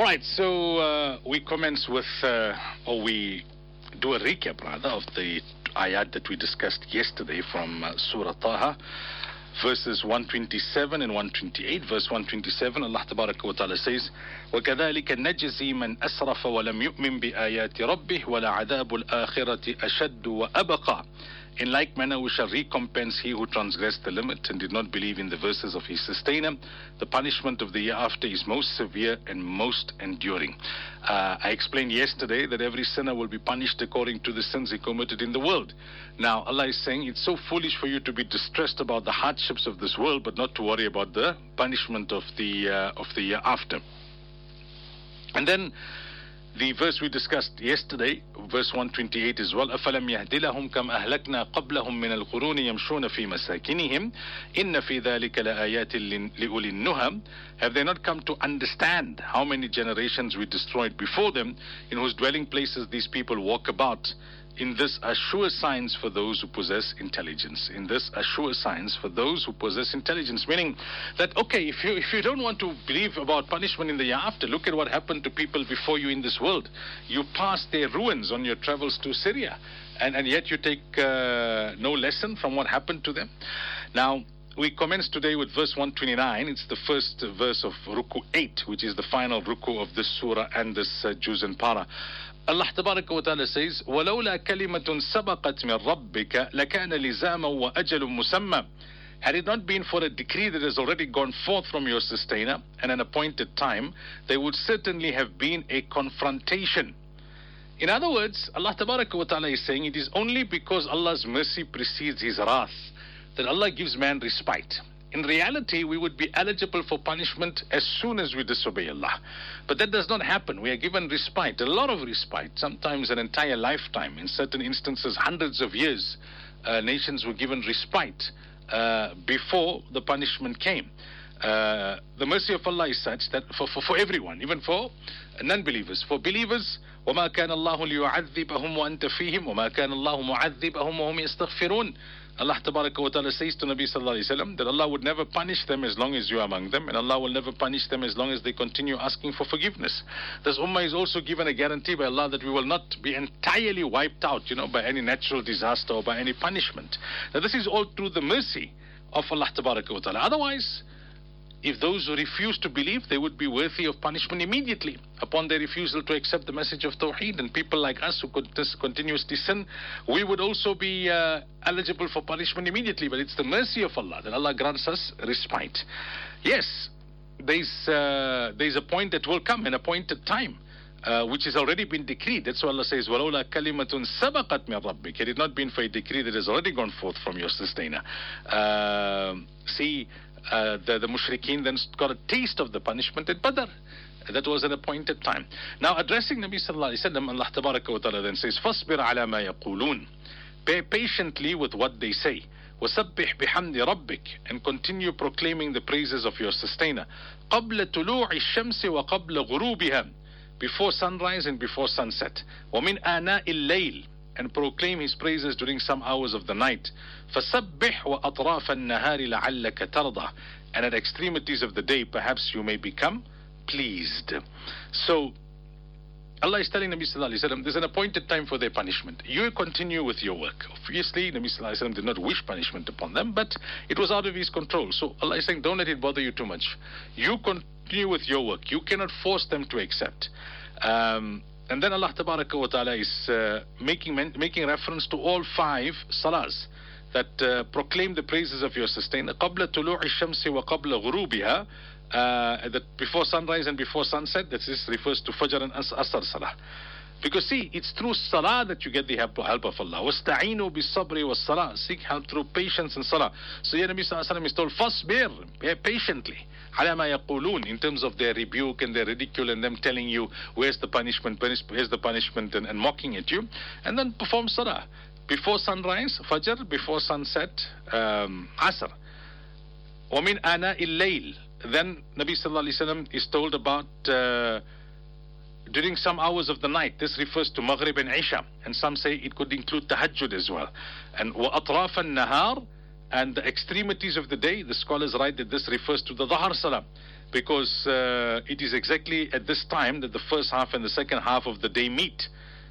All right, so uh, we commence with, uh, or we do a recap rather of the ayat that we discussed yesterday from uh, Surah Taha, verses 127 and 128. Verse 127, Allah Tabaraka wa Ta'ala says, وَكَذَلِكَ نَجْزِي مَنْ أَسْرَفَ وَلَمْ يُؤْمِنْ بِآيَاتِ رَبِّهِ وَلَعَذَابُ الْآخِرَةِ أَشَدُّ وَأَبَقَى in like manner, we shall recompense he who transgressed the limit and did not believe in the verses of his sustainer. The punishment of the hereafter is most severe and most enduring. Uh, I explained yesterday that every sinner will be punished according to the sins he committed in the world. Now, Allah is saying it's so foolish for you to be distressed about the hardships of this world, but not to worry about the punishment of the uh, of the hereafter. And then the verse we discussed yesterday, verse 128 as well, أَفَلَمْ يَهْدِ لَهُمْ كَمْ أَهْلَكْنَا قَبْلَهُمْ مِنَ الْقُرُونِ يَمْشُونَ فِي مَسَاكِنِهِمْ إِنَّ فِي ذَلِكَ لَآيَاتٍ لِأُولِي النُّهَى Have they not come to understand how many generations we destroyed before them, in whose dwelling places these people walk about? in this are sure signs for those who possess intelligence. In this are sure signs for those who possess intelligence. Meaning that, okay, if you, if you don't want to believe about punishment in the after, look at what happened to people before you in this world. You passed their ruins on your travels to Syria, and, and yet you take uh, no lesson from what happened to them. Now, we commence today with verse 129. It's the first verse of Ruku 8, which is the final Ruku of this surah and this uh, Juz and Para. Allah تبارك وتعالى says ولولا كلمة سبقت من ربك لكان لزاما وأجل مسمى Had it not been for a decree that has already gone forth from your sustainer and an appointed time, there would certainly have been a confrontation. In other words, Allah Tabaraka wa Ta'ala is saying it is only because Allah's mercy precedes His wrath that Allah gives man respite. In reality, we would be eligible for punishment as soon as we disobey Allah. But that does not happen. We are given respite, a lot of respite, sometimes an entire lifetime. In certain instances, hundreds of years, uh, nations were given respite uh, before the punishment came. Uh, the mercy of Allah is such that for, for, for everyone, even for non-believers, for believers, وما كان الله ليعذبهم وأنت فيهم وما كان الله معذبهم وهم يستغفرون Allah ta'ala says to Nabi sallallahu alayhi wasallam that Allah would never punish them as long as you are among them and Allah will never punish them as long as they continue asking for forgiveness. This ummah is also given a guarantee by Allah that we will not be entirely wiped out, you know, by any natural disaster or by any punishment. Now this is all through the mercy of Allah ta'ala. Otherwise, if those who refuse to believe, they would be worthy of punishment immediately upon their refusal to accept the message of Tawheed. And people like us who continuously sin, we would also be uh, eligible for punishment immediately. But it's the mercy of Allah that Allah grants us respite. Yes, there's, uh, there's a point that will come, an appointed time. Uh, which has already been decreed. That's why Allah says, وَلَوْلَا كَلِمَةٌ سَبَقَتْ مِنْ رَبِّكَ Had it not been for a decree that has already gone forth from your sustainer. Uh, see, uh, the, the mushrikeen then got a taste of the punishment at Badr. That was an appointed time. Now, addressing Nabi sallallahu alayhi wa sallam, Allah tabaraka wa ta'ala then says, فَاصْبِرْ عَلَى مَا يَقُولُونَ Pay patiently with what they say. وَسَبِّحْ بِحَمْدِ رَبِّكَ And continue proclaiming the praises of your sustainer. قَبْلَ طُلُوعِ الشَّمْسِ وَقَبْلَ غُرُوبِهَا Before sunrise and before sunset. وَمِنْ آنَاءِ اللَّيْلِ and proclaim his praises during some hours of the night. فَسَبِّحْ وَأَطْرَافَ النَّهَارِ لَعَلَّكَ تَرْضَى And at extremities of the day, perhaps you may become pleased. So, Allah is telling Nabi Sallallahu Alaihi Wasallam, there's an appointed time for their punishment. You continue with your work. Obviously, Nabi Sallallahu Alaihi Wasallam did not wish punishment upon them, but it was out of his control. So Allah is saying, don't let it bother you too much. You continue with your work. You cannot force them to accept. Um, and then Allah wa ta'ala is uh, making, making reference to all five salahs that uh, proclaim the praises of your sustainer. قبل طلوع الشمس وقبل غروبها uh, that before sunrise and before sunset, that this refers to Fajr and Asr Salah. Because see, it's through Salah that you get the help, help of Allah. وَاسْتَعِينُوا بِالصَّبْرِ وَالصَّلَاةِ Seek help through patience and Salah. So here Nabi Sallallahu Alaihi Wasallam is told, فَاصْبِرْ Patiently. على ما يقولون in terms of their rebuke and their ridicule and them telling you where's the punishment, where's the punishment and, and mocking at you. And then perform Salah. Before sunrise, Fajr, before sunset, um, Asr. وَمِنْ آنَاءِ اللَّيْلِ Then Nabi Sallallahu Alaihi Wasallam is told about uh, during some hours of the night. This refers to Maghrib and Isha. And some say it could include Tahajjud as well. And وَأَطْرَافَ النَّهَارِ and the extremities of the day, the scholars write that this refers to the Dhahar Salah. because uh, it is exactly at this time that the first half and the second half of the day meet.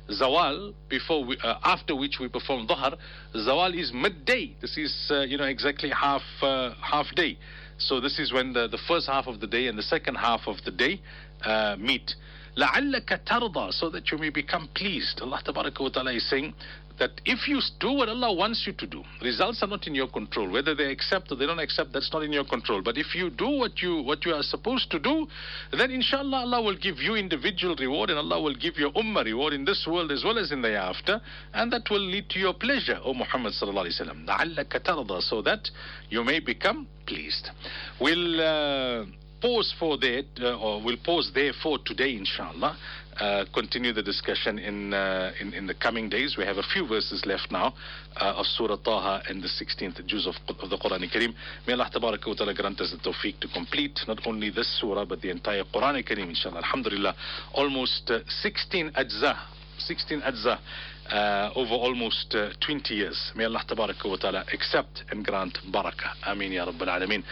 Zawal, before we, uh, after which we perform Dhuhr, Zawal is midday. This is, uh, you know, exactly half uh, half day. So this is when the, the first half of the day and the second half of the day uh, meet. لعلك ترضى so that you may become pleased. Allah Tabaraka wa Ta'ala is saying that if you do what Allah wants you to do, results are not in your control. Whether they accept or they don't accept, that's not in your control. But if you do what you what you are supposed to do, then inshallah Allah will give you individual reward and Allah will give your ummah reward in this world as well as in the after, and that will lead to your pleasure, O Muhammad sallallahu alaihi wasallam. So that you may become pleased. We'll. Uh, pause for that, uh, or we'll pause there for today, inshallah. Uh, continue the discussion in, uh, in in the coming days. We have a few verses left now uh, of Surah Taha and the 16th juz of, of the Quran. May Allah Ta'ala grant us the tawfiq to complete not only this surah but the entire Quran inshallah. Alhamdulillah, almost uh, 16 ajza, 16 ajza. Uh, over almost uh, 20 years. May Allah Ta'ala accept and grant barakah. Ameen Ya Rabbil Alameen.